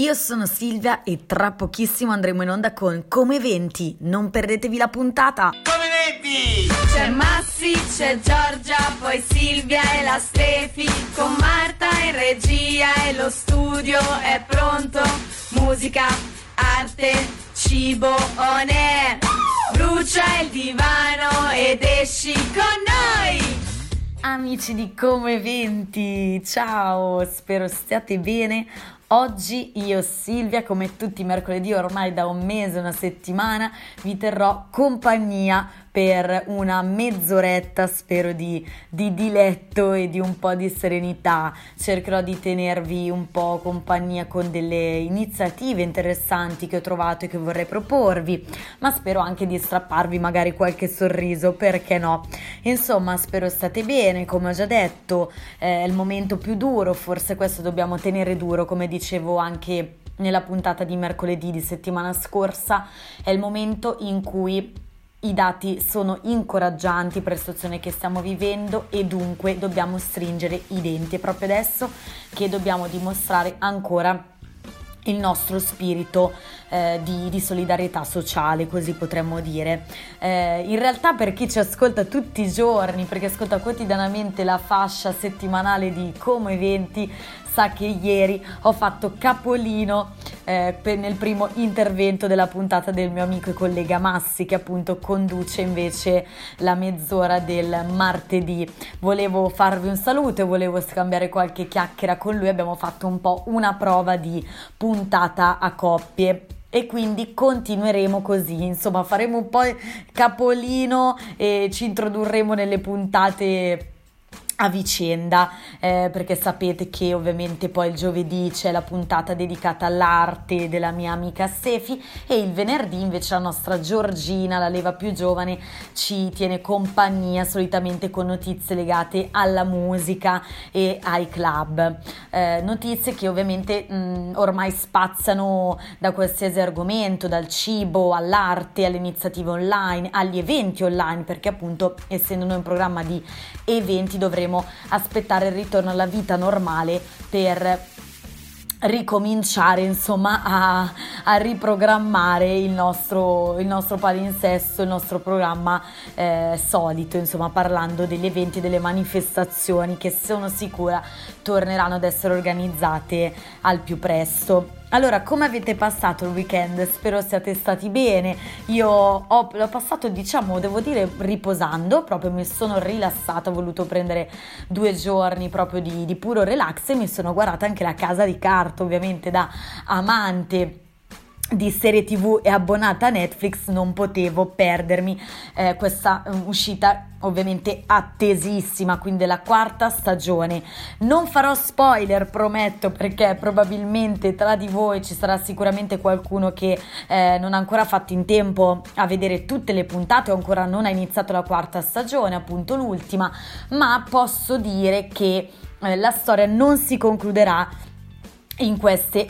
Io sono Silvia e tra pochissimo andremo in onda con Come Eventi. Non perdetevi la puntata. Come Eventi! C'è Massi, c'è Giorgia, poi Silvia e la Stefi. Con Marta in regia e lo studio è pronto. Musica, arte, cibo, on air. Brucia il divano ed esci con noi. Amici di Come Eventi, ciao, spero stiate bene. Oggi io Silvia, come tutti i mercoledì ormai da un mese, una settimana, vi terrò compagnia per una mezz'oretta, spero di, di, diletto e di un po' di serenità. Cercherò di tenervi un po' compagnia con delle iniziative interessanti che ho trovato e che vorrei proporvi, ma spero anche di strapparvi magari qualche sorriso, perché no? Insomma, spero state bene, come ho già detto, è il momento più duro, forse questo dobbiamo tenere duro, come dicevo anche nella puntata di mercoledì di settimana scorsa, è il momento in cui i dati sono incoraggianti per la situazione che stiamo vivendo e dunque dobbiamo stringere i denti. È proprio adesso che dobbiamo dimostrare ancora il nostro spirito eh, di, di, solidarietà sociale, così potremmo dire. Eh, in realtà per chi ci ascolta tutti i giorni, perché ascolta quotidianamente la fascia settimanale di Como Eventi, sa che ieri ho fatto capolino eh, nel primo intervento della puntata del mio amico e collega Massi che appunto conduce invece la mezz'ora del martedì. Volevo farvi un saluto e volevo scambiare qualche chiacchiera con lui, abbiamo fatto un po' una prova di puntata a coppie. E quindi continueremo così, insomma faremo un po' capolino e ci introdurremo nelle puntate a vicenda eh, perché sapete che ovviamente poi il giovedì c'è la puntata dedicata all'arte della mia amica Sefi e il venerdì invece la nostra Giorgina, la leva più giovane, ci tiene compagnia solitamente con notizie legate alla musica e ai club. Eh, notizie che ovviamente mh, ormai spaziano da qualsiasi argomento, dal cibo all'arte, alle iniziative online, agli eventi online perché appunto essendo noi un programma di eventi dovremo dovremo aspettare il ritorno alla vita normale per ricominciare insomma a, a riprogrammare il nostro, il nostro palinsesto, il nostro programma eh, solito, insomma parlando degli eventi delle manifestazioni che sono sicura torneranno ad essere organizzate al più presto. Allora, come avete passato il weekend? Spero siate stati bene. Io ho, l'ho passato, diciamo, devo dire, riposando, proprio mi sono rilassata, ho voluto prendere due giorni proprio di, di puro relax e mi sono guardata anche la casa di carta, ovviamente da amante di serie tv e abbonata a Netflix non potevo perdermi eh, questa um, uscita ovviamente attesissima quindi la quarta stagione. Non farò spoiler prometto perché probabilmente tra di voi ci sarà sicuramente qualcuno che eh, non ha ancora fatto in tempo a vedere tutte le puntate o ancora non ha iniziato la quarta stagione appunto l'ultima ma posso dire che eh, la storia non si concluderà in,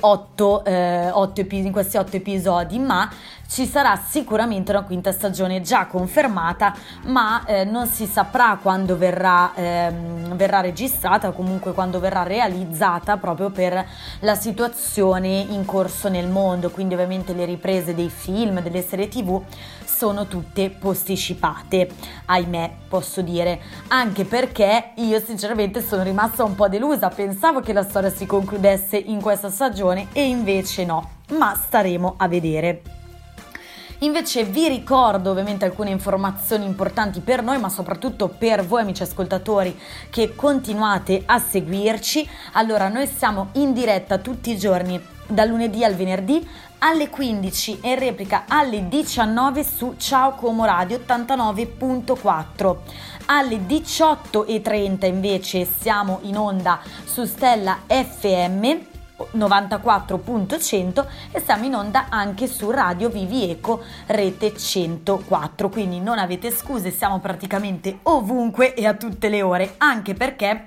otto, eh, otto in questi otto episodi, ma ci sarà sicuramente una quinta stagione già confermata, ma eh, non si saprà quando verrà, ehm, verrà registrata o comunque quando verrà realizzata proprio per la situazione in corso nel mondo, quindi ovviamente le riprese dei film, delle serie tv sono tutte posticipate, ahimè posso dire, anche perché io sinceramente sono rimasta un po' delusa, pensavo che la storia si concludesse in questa stagione e invece no, ma staremo a vedere. Invece vi ricordo ovviamente alcune informazioni importanti per noi, ma soprattutto per voi amici ascoltatori che continuate a seguirci. Allora, noi siamo in diretta tutti i giorni dal lunedì al venerdì alle 15 e replica alle 19 su Ciao Como Radio 89.4. Alle 18.30 invece siamo in onda su Stella FM 94.100 e siamo in onda anche su Radio Vivi Eco Rete 104 quindi non avete scuse siamo praticamente ovunque e a tutte le ore anche perché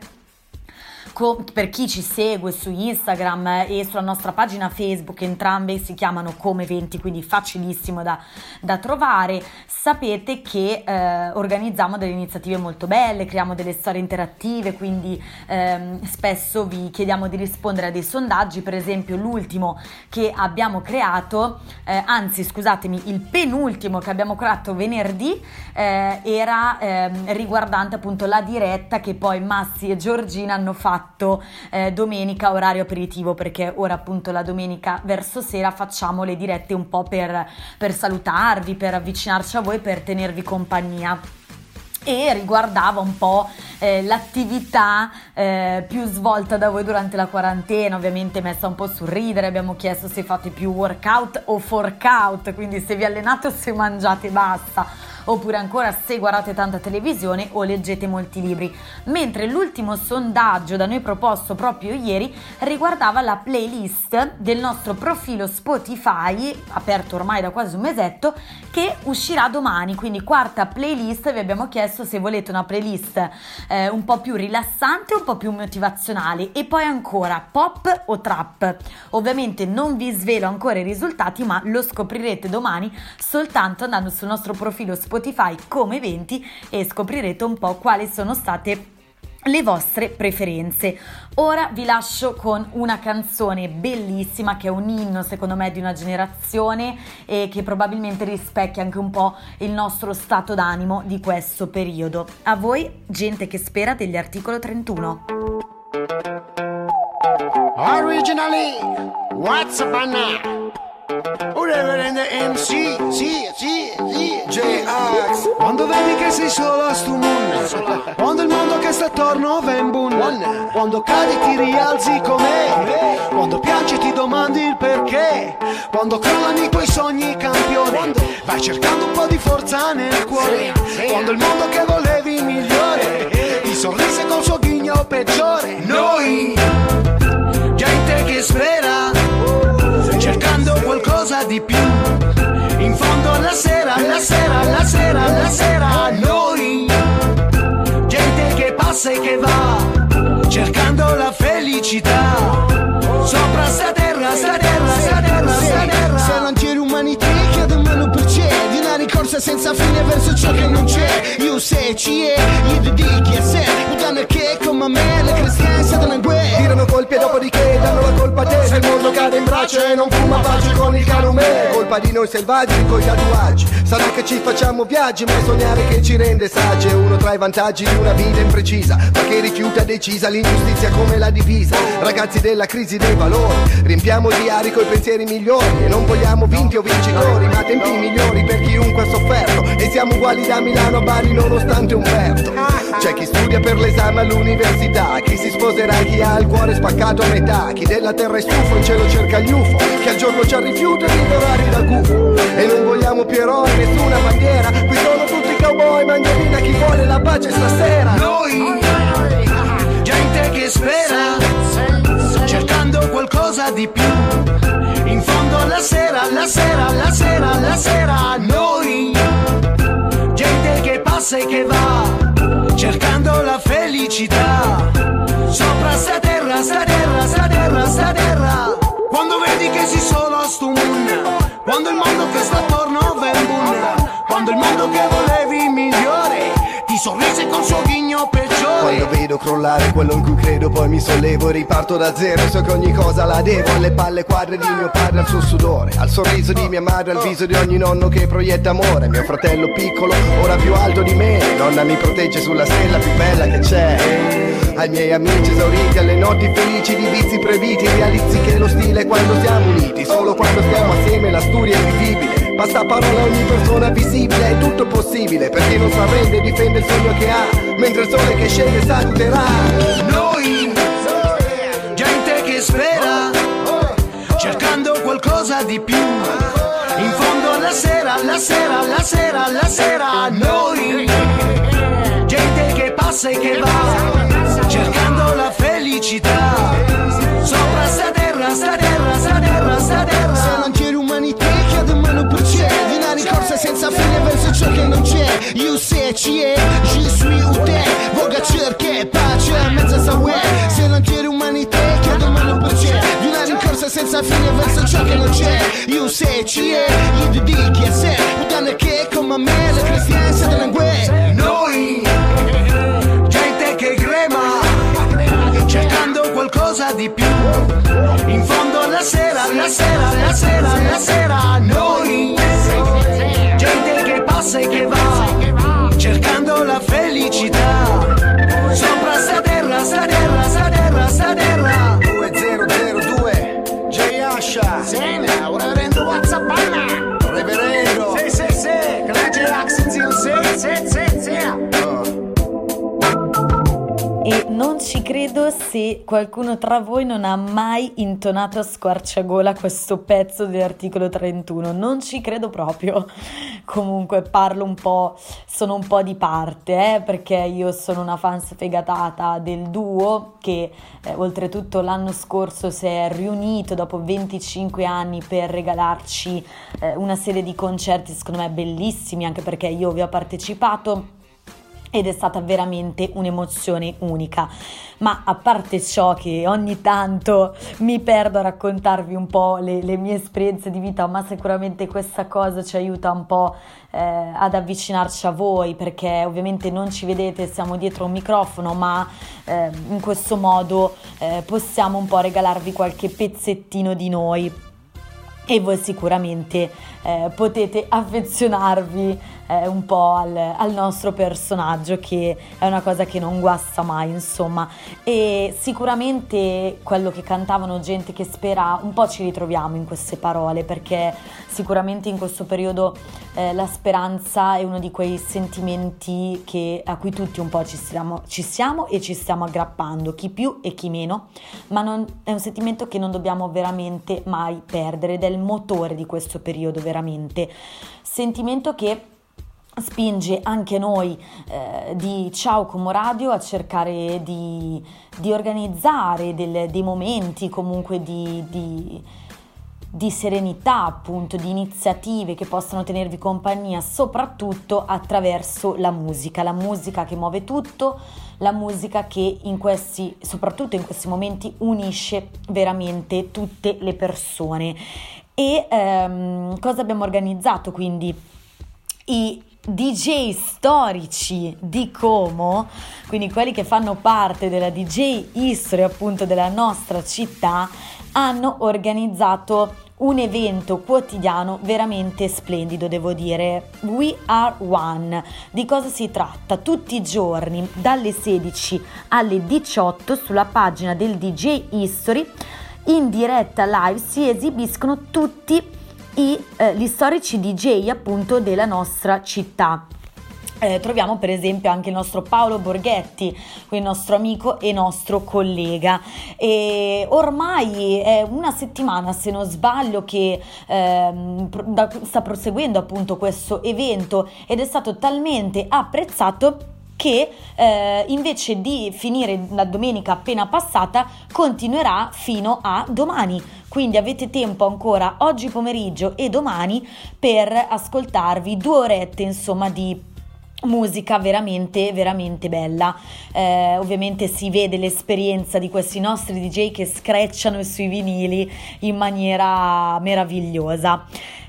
co- per chi ci segue su Instagram e sulla nostra pagina Facebook, entrambe si chiamano come eventi, quindi facilissimo da, da trovare. Sapete che eh, organizziamo delle iniziative molto belle, creiamo delle storie interattive, quindi ehm, spesso vi chiediamo di rispondere a dei sondaggi, per esempio l'ultimo che abbiamo creato, eh, anzi scusatemi, il penultimo che abbiamo creato venerdì eh, era ehm, riguardante appunto la diretta che poi Massi e Giorgina hanno fatto eh, domenica orario aperitivo perché ora appunto la domenica verso sera facciamo le dirette un po' per, per salutarvi, per avvicinarci a voi, per tenervi compagnia. E riguardava un po' eh, l'attività eh, più svolta da voi durante la quarantena, ovviamente messa un po' sul ridere, abbiamo chiesto se fate più workout o forkout, quindi se vi allenate o se mangiate basta oppure ancora se guardate tanta televisione o leggete molti libri. Mentre l'ultimo sondaggio da noi proposto proprio ieri riguardava la playlist del nostro profilo Spotify, aperto ormai da quasi un mesetto, che uscirà domani, quindi quarta playlist, vi abbiamo chiesto se volete una playlist eh, un po' più rilassante un po' più motivazionale e poi ancora pop o trap. Ovviamente non vi svelo ancora i risultati, ma lo scoprirete domani soltanto andando sul nostro profilo Spotify Spotify come eventi e scoprirete un po' quali sono state le vostre preferenze. Ora vi lascio con una canzone bellissima che è un inno secondo me di una generazione e che probabilmente rispecchia anche un po' il nostro stato d'animo di questo periodo. A voi, gente che spera degli articolo 31. Originally, what's up now? Reverend MC, sì, sì, sì, J-Ax Quando vedi che sei solo a sto mondo Quando il mondo che sta attorno va in bunna Quando cadi ti rialzi com'è Quando piangi ti domandi il perché. Quando crollano i tuoi sogni campione. Vai cercando un po' di forza nel cuore. Quando il mondo che volevi migliore. Ti sorrise col suo ghigno peggiore. Noi, gente che spera qualcosa di più. In fondo alla sera, alla sera, alla sera, alla sera, noi, gente che passa e che va, cercando la felicità. Sopra sta terra, sta terra, sta terra, sta terra. Se non c'è l'umanità, che da me lo percevi, una ricorsa senza fine verso ciò che non c'è. Io se ci è, gli dedichi a sé, udane che come me, le cristiane sono in guerra. Tirano colpi e dopodiché danno la colpa a te Se il mondo cade in braccio e non fuma pace con il calume. Colpa di noi selvaggi con i tatuaggi Sarà che ci facciamo viaggi ma è sognare che ci rende saggi È uno tra i vantaggi di una vita imprecisa Ma che rifiuta decisa l'ingiustizia come la divisa. Ragazzi della crisi dei valori Riempiamo i diari coi pensieri migliori. E non vogliamo vinti o vincitori Ma tempi migliori per chiunque ha sofferto. E siamo uguali da Milano a Bari nonostante Umberto C'è chi studia per l'esame all'università Chi si sposerà, chi ha il cuore spaccato a metà Chi della terra è stufo in cielo cerca gli UFO Che al giorno c'ha rifiuto di dorare da gufo E non vogliamo più eroi, nessuna bandiera Qui sono tutti cowboy, mangiolina chi vuole la pace stasera Noi, gente che spera, cercando qualcosa di più. In fondo alla sera, alla sera, alla sera, alla sera, noi, gente che passa e che va, cercando la felicità. Il mondo che sta attorno bunna, quando il mondo che volevi migliore, ti sorrise col suo ghigno peggiore. Quando vedo crollare quello in cui credo poi mi sollevo e riparto da zero. So che ogni cosa la devo alle palle quadre di mio padre al suo sudore Al sorriso di mia madre, al viso di ogni nonno che proietta amore. Mio fratello piccolo, ora più alto di me. Nonna mi protegge sulla stella più bella che c'è. Ai miei amici esauriti, alle notti felici di vizi previti Realizzi che lo stile è quando siamo uniti. Solo quando stiamo assieme la storia è vivibile Basta parola a ogni persona visibile, è tutto possibile Per chi non si arrende difende il sogno che ha Mentre il sole che scende saluterà Noi, gente che spera, cercando qualcosa di più. In fondo alla sera, alla sera, alla sera, alla sera, noi, gente che passa e che va, cercando la felicità. Sopra sta terra, sta terra, sta terra, sta terra. sapere verso ciò che non c'è. Io se ci è, ci sui ute. Voga cerche, pace. A mezza saue Se non c'è umanità, chiedo mano per pace. Di una rincorsa senza fine verso ciò che non c'è. Io se ci è, io ti dedichi a sé. Puttane che come a me, la cristianza dell'angue Noi, gente che crema Cercando qualcosa di più. In fondo la sera, la sera, la sera, la sera, noi, gente che passa e che va, cercando la felicità. Sopra sta terra, sta terra, sta terra, sta terra. 2002, J. Asha. Sena, ora rendo WhatsApp. Reverendo. Sì, sì, sì, Claudio Axel, sì, sì, sì, sì. E non ci credo se qualcuno tra voi non ha mai intonato a squarciagola questo pezzo dell'articolo 31. Non ci credo proprio. Comunque parlo un po', sono un po' di parte, eh, perché io sono una fan sfegatata del duo che eh, oltretutto l'anno scorso si è riunito dopo 25 anni per regalarci eh, una serie di concerti secondo me bellissimi, anche perché io vi ho partecipato ed è stata veramente un'emozione unica. Ma a parte ciò che ogni tanto mi perdo a raccontarvi un po' le, le mie esperienze di vita, ma sicuramente questa cosa ci aiuta un po' eh, ad avvicinarci a voi perché ovviamente non ci vedete, siamo dietro un microfono, ma eh, in questo modo eh, possiamo un po' regalarvi qualche pezzettino di noi e voi sicuramente eh, potete affezionarvi eh, un po' al, al, nostro personaggio che è una cosa che non guasta mai insomma. E sicuramente quello che cantavano gente che spera un po' ci ritroviamo in queste parole perché sicuramente in questo periodo eh, la speranza è uno di quei sentimenti che, a cui tutti un po' ci siamo, ci siamo e ci stiamo aggrappando chi più e chi meno. Ma non, è un sentimento che non dobbiamo veramente mai perdere ed è il motore di questo periodo veramente. Sentimento che spinge anche noi eh, di Ciao Como Radio a cercare di, di organizzare del, dei momenti comunque di, di, di, serenità, appunto, di iniziative che possano tenervi compagnia, soprattutto attraverso la musica, la musica che muove tutto, la musica che in questi, soprattutto in questi momenti, unisce veramente tutte le persone. E ehm, cosa abbiamo organizzato quindi? I DJ storici di Como, quindi quelli che fanno parte della DJ History appunto della nostra città, hanno organizzato un evento quotidiano veramente splendido, devo dire. We Are One. Di cosa si tratta? Tutti i giorni dalle 16 alle 18 sulla pagina del DJ History in diretta live si esibiscono tutti i, eh, gli storici DJ appunto della nostra città. Eh, troviamo per esempio anche il nostro Paolo Borghetti, il nostro amico e nostro collega. E ormai è una settimana, se non sbaglio, che ehm, sta proseguendo appunto questo evento ed è stato talmente apprezzato che eh, invece di finire la domenica appena passata continuerà fino a domani. Quindi avete tempo ancora oggi pomeriggio e domani per ascoltarvi due orette insomma di musica veramente veramente bella. Eh, ovviamente si vede l'esperienza di questi nostri DJ che screcciano sui vinili in maniera meravigliosa.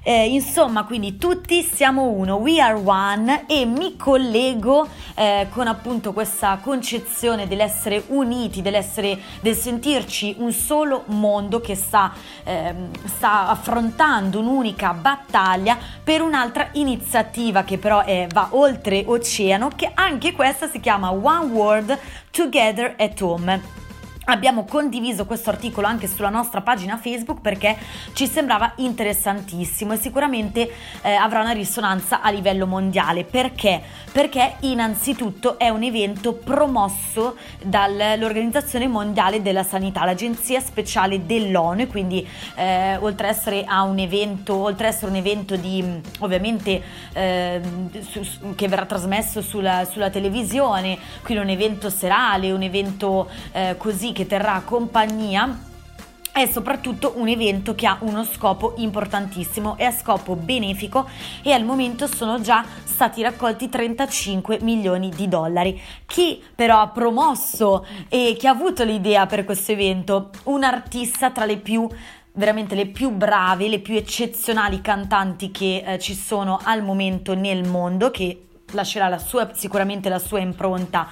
Eh, insomma, quindi tutti siamo uno, we are one e mi collego eh, con appunto questa concezione dell'essere uniti, dell'essere, del sentirci un solo mondo che sta, eh, sta affrontando un'unica battaglia per un'altra iniziativa che però va oltre oceano, che anche questa si chiama One World Together at Home. Abbiamo condiviso questo articolo anche sulla nostra pagina Facebook perché ci sembrava interessantissimo e sicuramente eh, avrà una risonanza a livello mondiale. Perché? Perché innanzitutto è un evento promosso dall'Organizzazione Mondiale della Sanità, l'agenzia speciale dell'ONU, quindi eh, oltre, essere a un evento, oltre ad essere un evento di ovviamente eh, su, che verrà trasmesso sulla, sulla, televisione, quindi un evento serale, un evento eh, così che terrà compagnia è soprattutto un evento che ha uno scopo importantissimo, è a scopo benefico e al momento sono già stati raccolti 35 milioni di dollari. Chi però ha promosso e chi ha avuto l'idea per questo evento? Un artista tra le più veramente le più brave, le più eccezionali cantanti che eh, ci sono al momento nel mondo, che lascerà la sua, sicuramente la sua impronta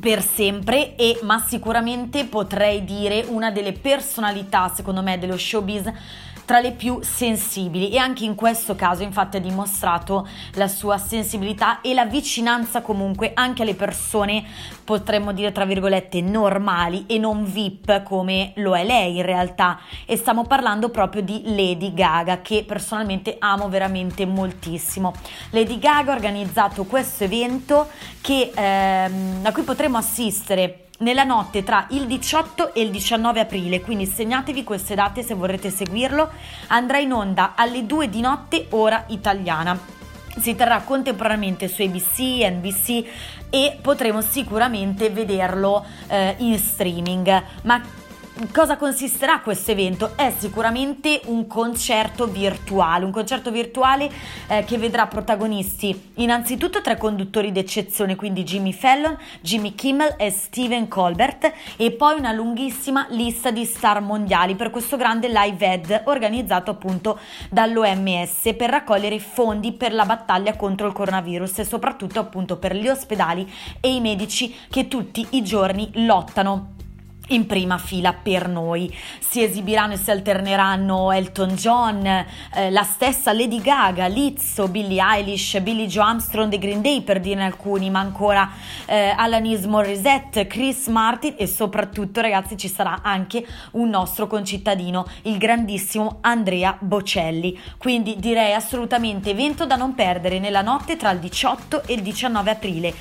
per sempre e ma sicuramente potrei dire una delle personalità secondo me dello showbiz tra le più sensibili e anche in questo caso infatti ha dimostrato la sua sensibilità e la vicinanza comunque anche alle persone potremmo dire tra virgolette normali e non VIP come lo è lei in realtà e stiamo parlando proprio di Lady Gaga che personalmente amo veramente moltissimo. Lady Gaga ha organizzato questo evento che, ehm, a cui potremo assistere nella notte tra il 18 e il 19 aprile, quindi segnatevi queste date se vorrete seguirlo, andrà in onda alle 2 di notte ora italiana. Si terrà contemporaneamente su ABC, NBC e potremo sicuramente vederlo eh, in streaming. Ma cosa consisterà questo evento? È sicuramente un concerto virtuale, un concerto virtuale eh, che vedrà protagonisti innanzitutto tre conduttori d'eccezione, quindi Jimmy Fallon, Jimmy Kimmel e Steven Colbert e poi una lunghissima lista di star mondiali per questo grande live ed organizzato appunto dall'OMS per raccogliere fondi per la battaglia contro il coronavirus e soprattutto appunto per gli ospedali e i medici che tutti i giorni lottano in prima fila per noi. Si esibiranno e si alterneranno Elton John, eh, la stessa Lady Gaga, Lizzo, Billie Eilish, Billy Joe Armstrong e Green Day per dirne alcuni, ma ancora eh, Alanis Morissette, Chris Martin e soprattutto ragazzi ci sarà anche un nostro concittadino, il grandissimo Andrea Bocelli. Quindi direi assolutamente evento da non perdere nella notte tra il 18 e il 19 aprile.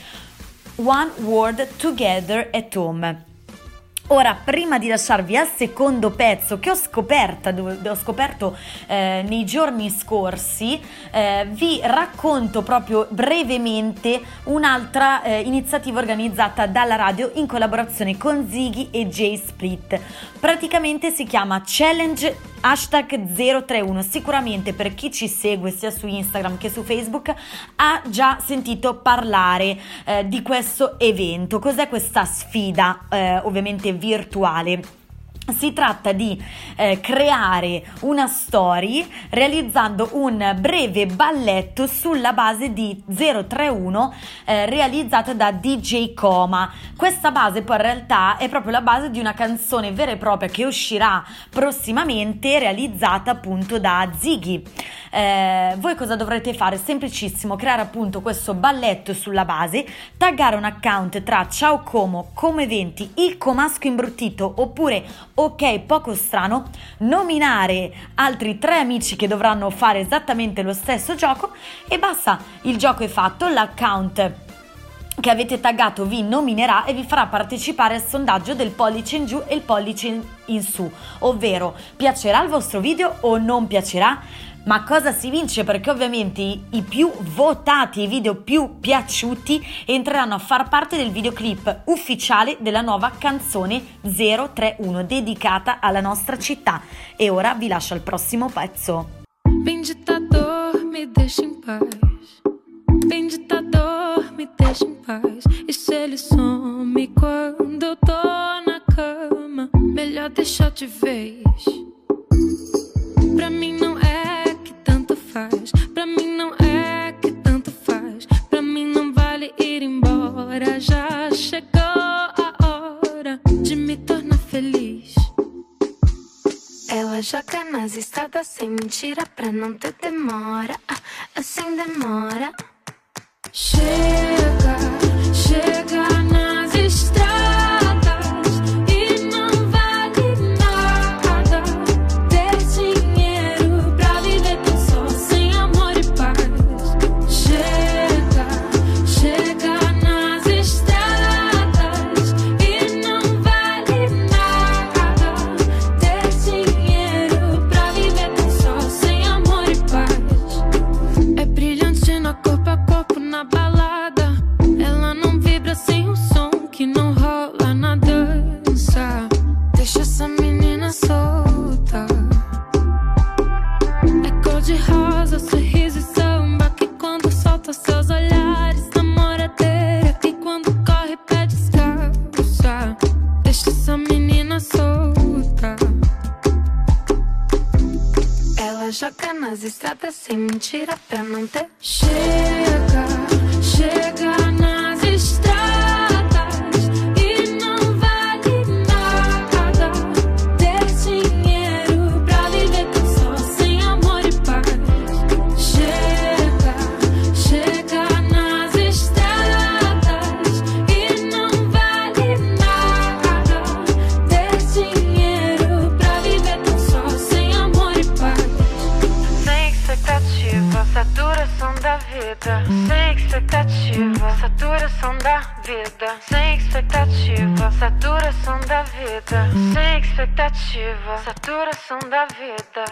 One World Together at Home. Ora, prima di lasciarvi al secondo pezzo che ho, scoperta, ho scoperto eh, nei giorni scorsi, eh, vi racconto proprio brevemente un'altra eh, iniziativa organizzata dalla radio in collaborazione con Ziggy e J Split. Praticamente si chiama Challenge hashtag 031. Sicuramente per chi ci segue sia su Instagram che su Facebook ha già sentito parlare eh, di questo evento. Cos'è questa sfida eh, ovviamente virtuale? Si tratta di eh, creare una story realizzando un breve balletto sulla base di 031 eh, realizzata da DJ Coma. Questa base poi in realtà è proprio la base di una canzone vera e propria che uscirà prossimamente realizzata appunto da Ziggy. Eh, voi cosa dovrete fare? Semplicissimo, creare appunto questo balletto sulla base, taggare un account tra Ciao Como, Come Eventi, il Comasco Imbruttito oppure ok poco strano, nominare altri tre amici che dovranno fare esattamente lo stesso gioco e basta, il gioco è fatto, l'account che avete taggato vi nominerà e vi farà partecipare al sondaggio del pollice in giù e il pollice in su, ovvero piacerà il vostro video o non piacerà? Ma cosa si vince? Perché ovviamente i, più votati, i video più piaciuti entreranno a far parte del videoclip ufficiale della nuova canzone 031 dedicata alla nostra città. E ora vi lascio al prossimo pezzo. Bem ditador, deixa em paz. Bem ditador, deixa em paz. E se ele some quando eu tô na cama, melhor deixar de vez. Pra mim não é faz. Pra mim não é que tanto faz. Pra mim não vale ir embora. Já chegou a hora de me tornar feliz. Ela joga nas estradas sem mentira pra não ter demora. Ah, Assim demora. Chega, saturação da vida.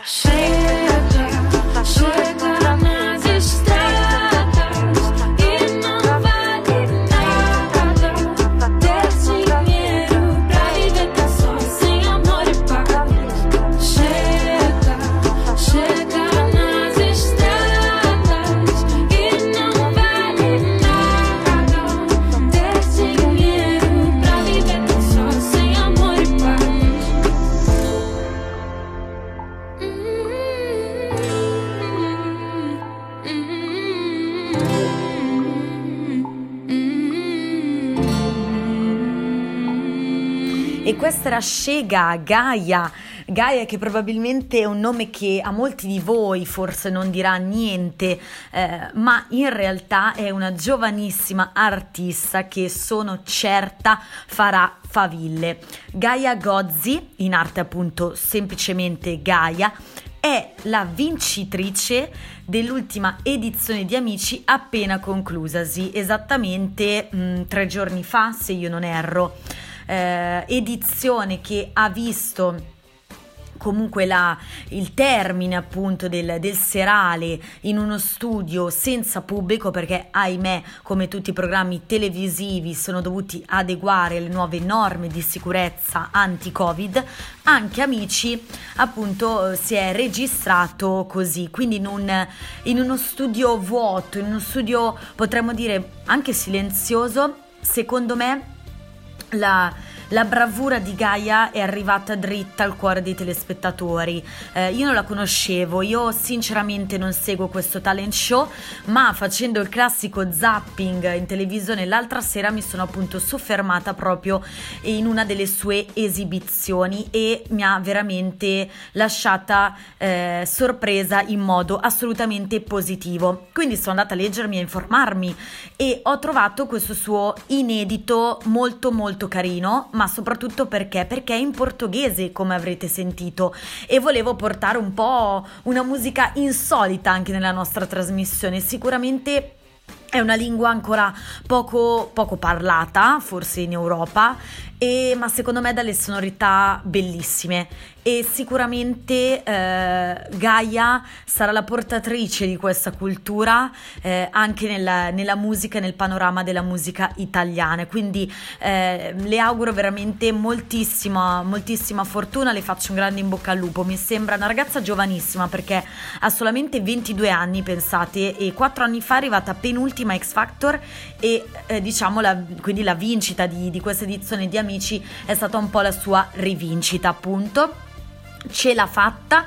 Questa era Shega, Gaia. Gaia che probabilmente è un nome che a molti di voi forse non dirà niente, eh, ma in realtà è una giovanissima artista che sono certa farà faville. Gaia Gozzi, in arte appunto semplicemente Gaia, è la vincitrice dell'ultima edizione di Amici appena conclusasi, esattamente mh, tre giorni fa, se io non erro. Eh, edizione che ha visto comunque la, il termine appunto del, del, serale in uno studio senza pubblico perché ahimè come tutti i programmi televisivi sono dovuti adeguare alle nuove norme di sicurezza anti-covid anche amici appunto si è registrato così. Quindi in, un, in uno studio vuoto in uno studio potremmo dire anche silenzioso secondo me la, la, bravura di Gaia è arrivata dritta al cuore dei telespettatori. Eh, io non la conoscevo, io sinceramente non seguo questo talent show, ma facendo il classico zapping in televisione l'altra sera mi sono appunto soffermata proprio in una delle sue esibizioni e mi ha veramente lasciata eh, sorpresa in modo assolutamente positivo. Quindi sono andata a leggermi e informarmi e ho trovato questo suo inedito molto molto carino, ma soprattutto perché? Perché è in portoghese, come avrete sentito, e volevo portare un po' una musica insolita anche nella nostra trasmissione. Sicuramente è una lingua ancora poco, poco parlata, forse in Europa, e, ma secondo me dalle sonorità bellissime. E sicuramente eh, Gaia sarà la portatrice di questa cultura eh, anche nella, nella, musica nel panorama della musica italiana. Quindi eh, le auguro veramente moltissima moltissima fortuna. Le faccio un grande in bocca al lupo. Mi sembra una ragazza giovanissima perché ha solamente 22 anni pensate e 4 anni fa è arrivata penultima X Factor e eh, diciamo la, quindi la vincita di, di questa edizione di Amici è stata un po' la sua rivincita appunto. Ce l'ha fatta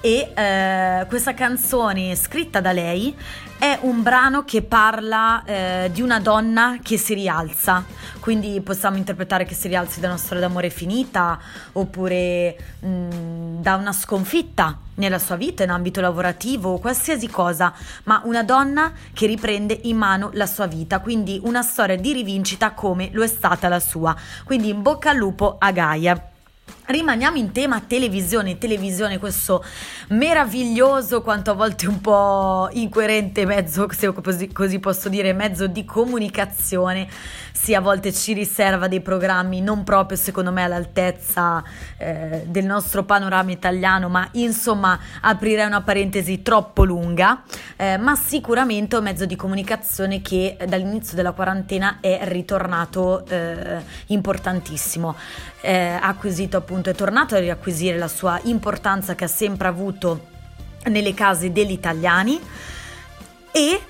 e eh, questa canzone scritta da lei è un brano che parla eh, di una donna che si rialza, quindi possiamo interpretare che si rialzi da una storia d'amore finita oppure mh, da una sconfitta nella sua vita, in ambito lavorativo, qualsiasi cosa, ma una donna che riprende in mano la sua vita, quindi una storia di rivincita come lo è stata la sua. Quindi in bocca al lupo a Gaia. Rimaniamo in tema televisione, televisione, questo meraviglioso, quanto a volte un po' incoerente mezzo, se così, posso dire, mezzo di comunicazione, sì, a volte ci riserva dei programmi non proprio secondo me all'altezza eh, del nostro panorama italiano, ma insomma aprirei una parentesi troppo lunga, eh, ma sicuramente un mezzo di comunicazione che dall'inizio della quarantena è ritornato eh, importantissimo, ha acquisito appunto, è tornato a riacquisire la sua importanza che ha sempre avuto nelle case degli italiani. E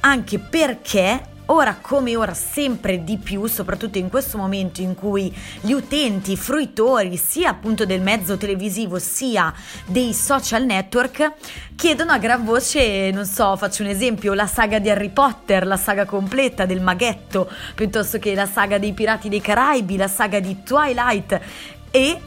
anche perché ora come ora sempre di più, soprattutto in questo momento in cui gli utenti, fruitori sia appunto del mezzo televisivo sia dei social network chiedono a gran voce, non so, faccio un esempio, la saga di Harry Potter, la saga completa del maghetto, piuttosto che la saga dei Pirati dei Caraibi, la saga di Twilight e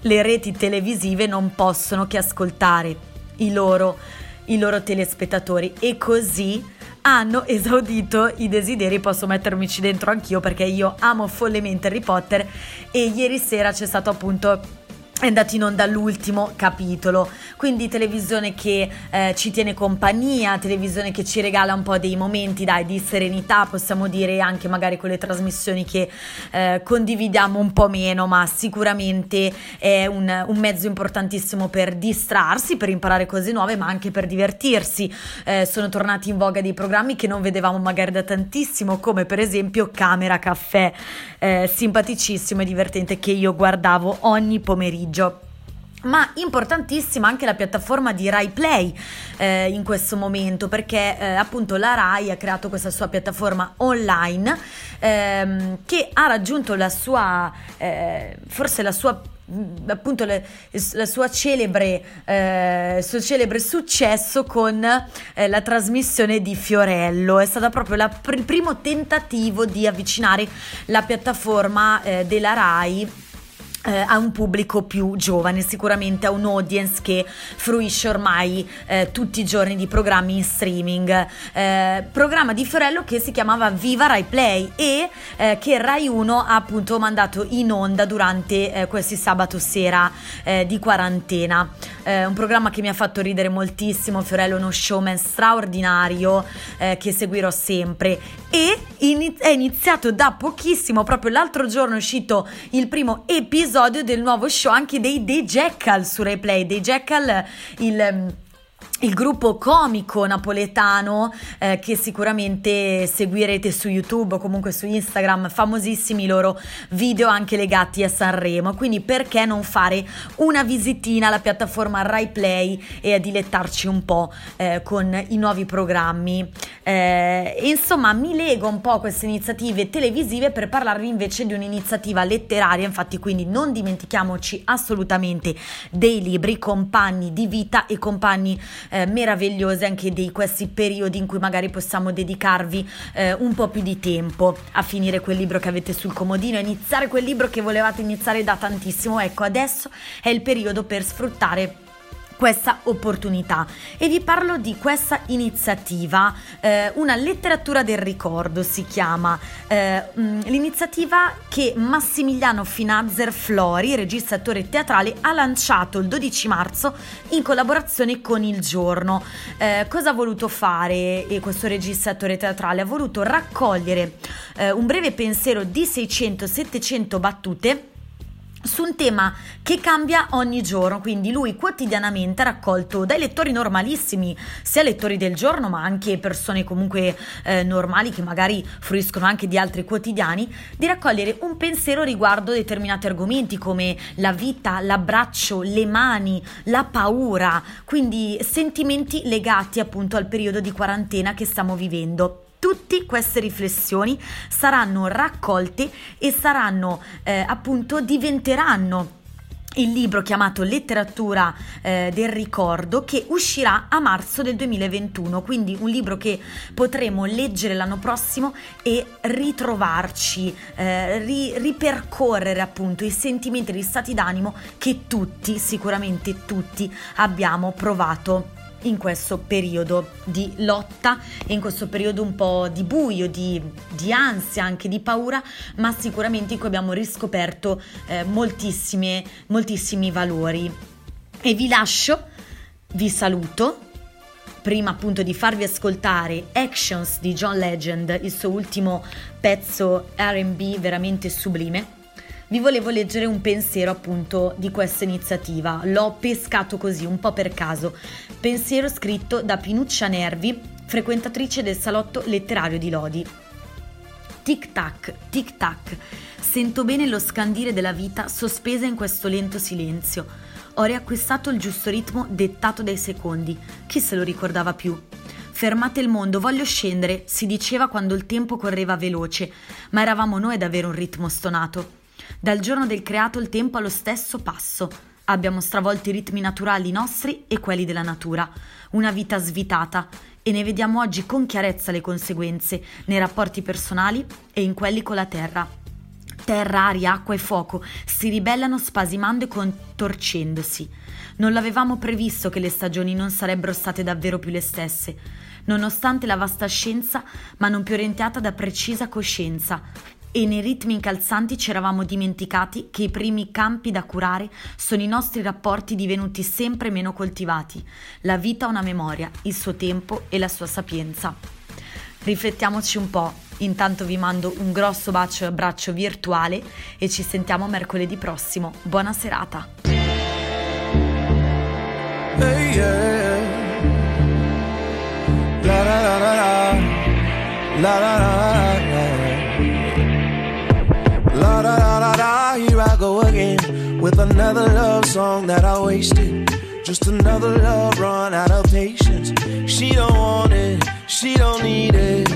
le reti televisive non possono che ascoltare i loro, i loro telespettatori. E così hanno esaudito i desideri, posso mettermici dentro anch'io perché io amo follemente Harry Potter. E ieri sera c'è stato appunto è andato in onda l'ultimo capitolo, quindi televisione che eh, ci tiene compagnia, televisione che ci regala un po' dei momenti dai, di serenità, possiamo dire anche magari con le trasmissioni che eh, condividiamo un po' meno, ma sicuramente è un, un, mezzo importantissimo per distrarsi, per imparare cose nuove, ma anche per divertirsi. Eh, sono tornati in voga dei programmi che non vedevamo magari da tantissimo, come per esempio Camera Caffè, eh, simpaticissimo e divertente che io guardavo ogni pomeriggio pomeriggio. Ma importantissima anche la piattaforma di Rai Play eh, in questo momento perché eh, appunto la Rai ha creato questa sua piattaforma online ehm, che ha raggiunto la sua eh, forse la sua appunto le, la sua celebre, eh, suo celebre successo con eh, la trasmissione di Fiorello. È stato proprio la, il primo tentativo di avvicinare la piattaforma eh, della Rai eh, a un pubblico più giovane, sicuramente a un audience che fruisce ormai eh, tutti i giorni di programmi in streaming. Eh, programma di Fiorello che si chiamava Viva Rai Play e eh, che Rai 1 ha appunto mandato in onda durante eh, questi sabato sera eh, di quarantena. un programma che mi ha fatto ridere moltissimo, Fiorello è uno showman straordinario che seguirò sempre e in- è iniziato da pochissimo, proprio l'altro giorno è uscito il primo episodio episodio del nuovo show anche dei The Jackal su Replay. Dei Jackal, il il gruppo comico napoletano eh, che sicuramente seguirete su YouTube o comunque su Instagram, famosissimi i loro video anche legati a Sanremo, quindi perché non fare una visitina alla piattaforma Rai Play e dilettarci un po' eh, con i nuovi programmi. Eh, insomma, mi lego un po' a queste iniziative televisive per parlarvi invece di un'iniziativa letteraria, infatti quindi non dimentichiamoci assolutamente dei libri, compagni di vita e compagni eh, meravigliose anche di questi periodi in cui magari possiamo dedicarvi eh, un po' più di tempo a finire quel libro che avete sul comodino, iniziare quel libro che volevate iniziare da tantissimo. Ecco, adesso è il periodo per sfruttare questa opportunità e vi parlo di questa iniziativa, eh, una letteratura del ricordo si chiama, eh, mm, l'iniziativa che Massimiliano Finazzer Flori, regista attore teatrale, ha lanciato il 12 marzo in collaborazione con Il Giorno. Eh, cosa ha voluto fare questo regista attore teatrale? Ha voluto raccogliere eh, un breve pensiero di 600-700 battute su un tema che cambia ogni giorno, quindi lui quotidianamente ha raccolto dai lettori normalissimi, sia lettori del giorno ma anche persone comunque eh, normali che magari fruiscono anche di altri quotidiani, di raccogliere un pensiero riguardo determinati argomenti come la vita, l'abbraccio, le mani, la paura, quindi sentimenti legati appunto al periodo di quarantena che stiamo vivendo. Tutte queste riflessioni saranno raccolte e saranno eh, appunto diventeranno il libro chiamato Letteratura eh, del ricordo che uscirà a marzo del 2021, quindi un libro che potremo leggere l'anno prossimo e ritrovarci, eh, ri- ripercorrere appunto i sentimenti e gli stati d'animo che tutti, sicuramente tutti, abbiamo provato in questo periodo di lotta in questo periodo un po' di buio, di, di ansia, anche di paura, ma sicuramente in cui abbiamo riscoperto eh, moltissimi valori. E vi lascio, vi saluto. Prima appunto di farvi ascoltare Actions di John Legend, il suo ultimo pezzo RB veramente sublime vi volevo leggere un pensiero appunto di questa iniziativa. L'ho pescato così, un po' per caso. Pensiero scritto da Pinuccia Nervi, frequentatrice del salotto letterario di Lodi. Tic tac, tic tac. Sento bene lo scandire della vita sospesa in questo lento silenzio. Ho riacquistato il giusto ritmo dettato dai secondi. Chi se lo ricordava più? Fermate il mondo, voglio scendere, si diceva quando il tempo correva veloce, ma eravamo noi ad avere un ritmo stonato. Dal giorno del creato il tempo ha lo stesso passo. Abbiamo stravolto i ritmi naturali nostri e quelli della natura. Una vita svitata e ne vediamo oggi con chiarezza le conseguenze nei rapporti personali e in quelli con la terra. Terra, aria, acqua e fuoco si ribellano spasimando e contorcendosi. Non l'avevamo previsto che le stagioni non sarebbero state davvero più le stesse, nonostante la vasta scienza, ma non più orientata da precisa coscienza e nei ritmi incalzanti ci eravamo dimenticati che i primi campi da curare sono i nostri rapporti divenuti sempre meno coltivati, la vita ha una memoria, il suo tempo e la sua sapienza. Riflettiamoci un po', intanto vi mando un grosso bacio e abbraccio virtuale e ci sentiamo mercoledì prossimo. Buona serata! Hey yeah. la, la, la, with another love song that I wasted. Just another love run out of patience. She don't want it, she don't need it.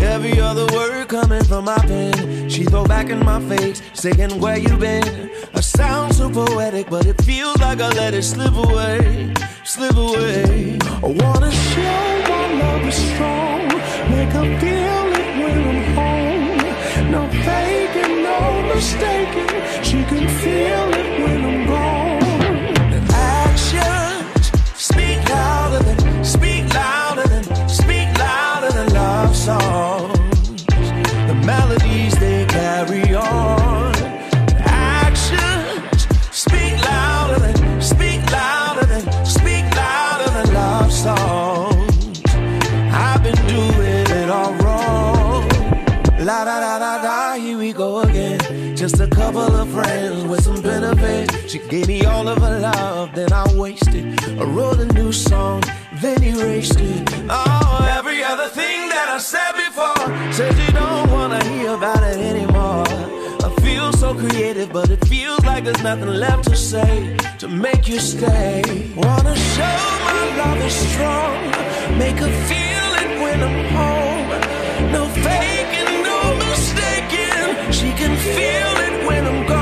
Every other word coming from my pen, she throw back in my face, saying where you been. I sound so poetic, but it feels like I let it slip away, slip away. I wanna show my love is strong, make her feel it when I'm home. No faking, no mistaking, she can feel it when I'm gone. She gave me all of her love, then I wasted. I wrote a new song, then erased it. Oh, every other thing that I said before said you don't wanna hear about it anymore. I feel so creative, but it feels like there's nothing left to say to make you stay. Wanna show my love is strong, make her feel it when I'm home. No faking, no mistaking. She can feel it when I'm gone.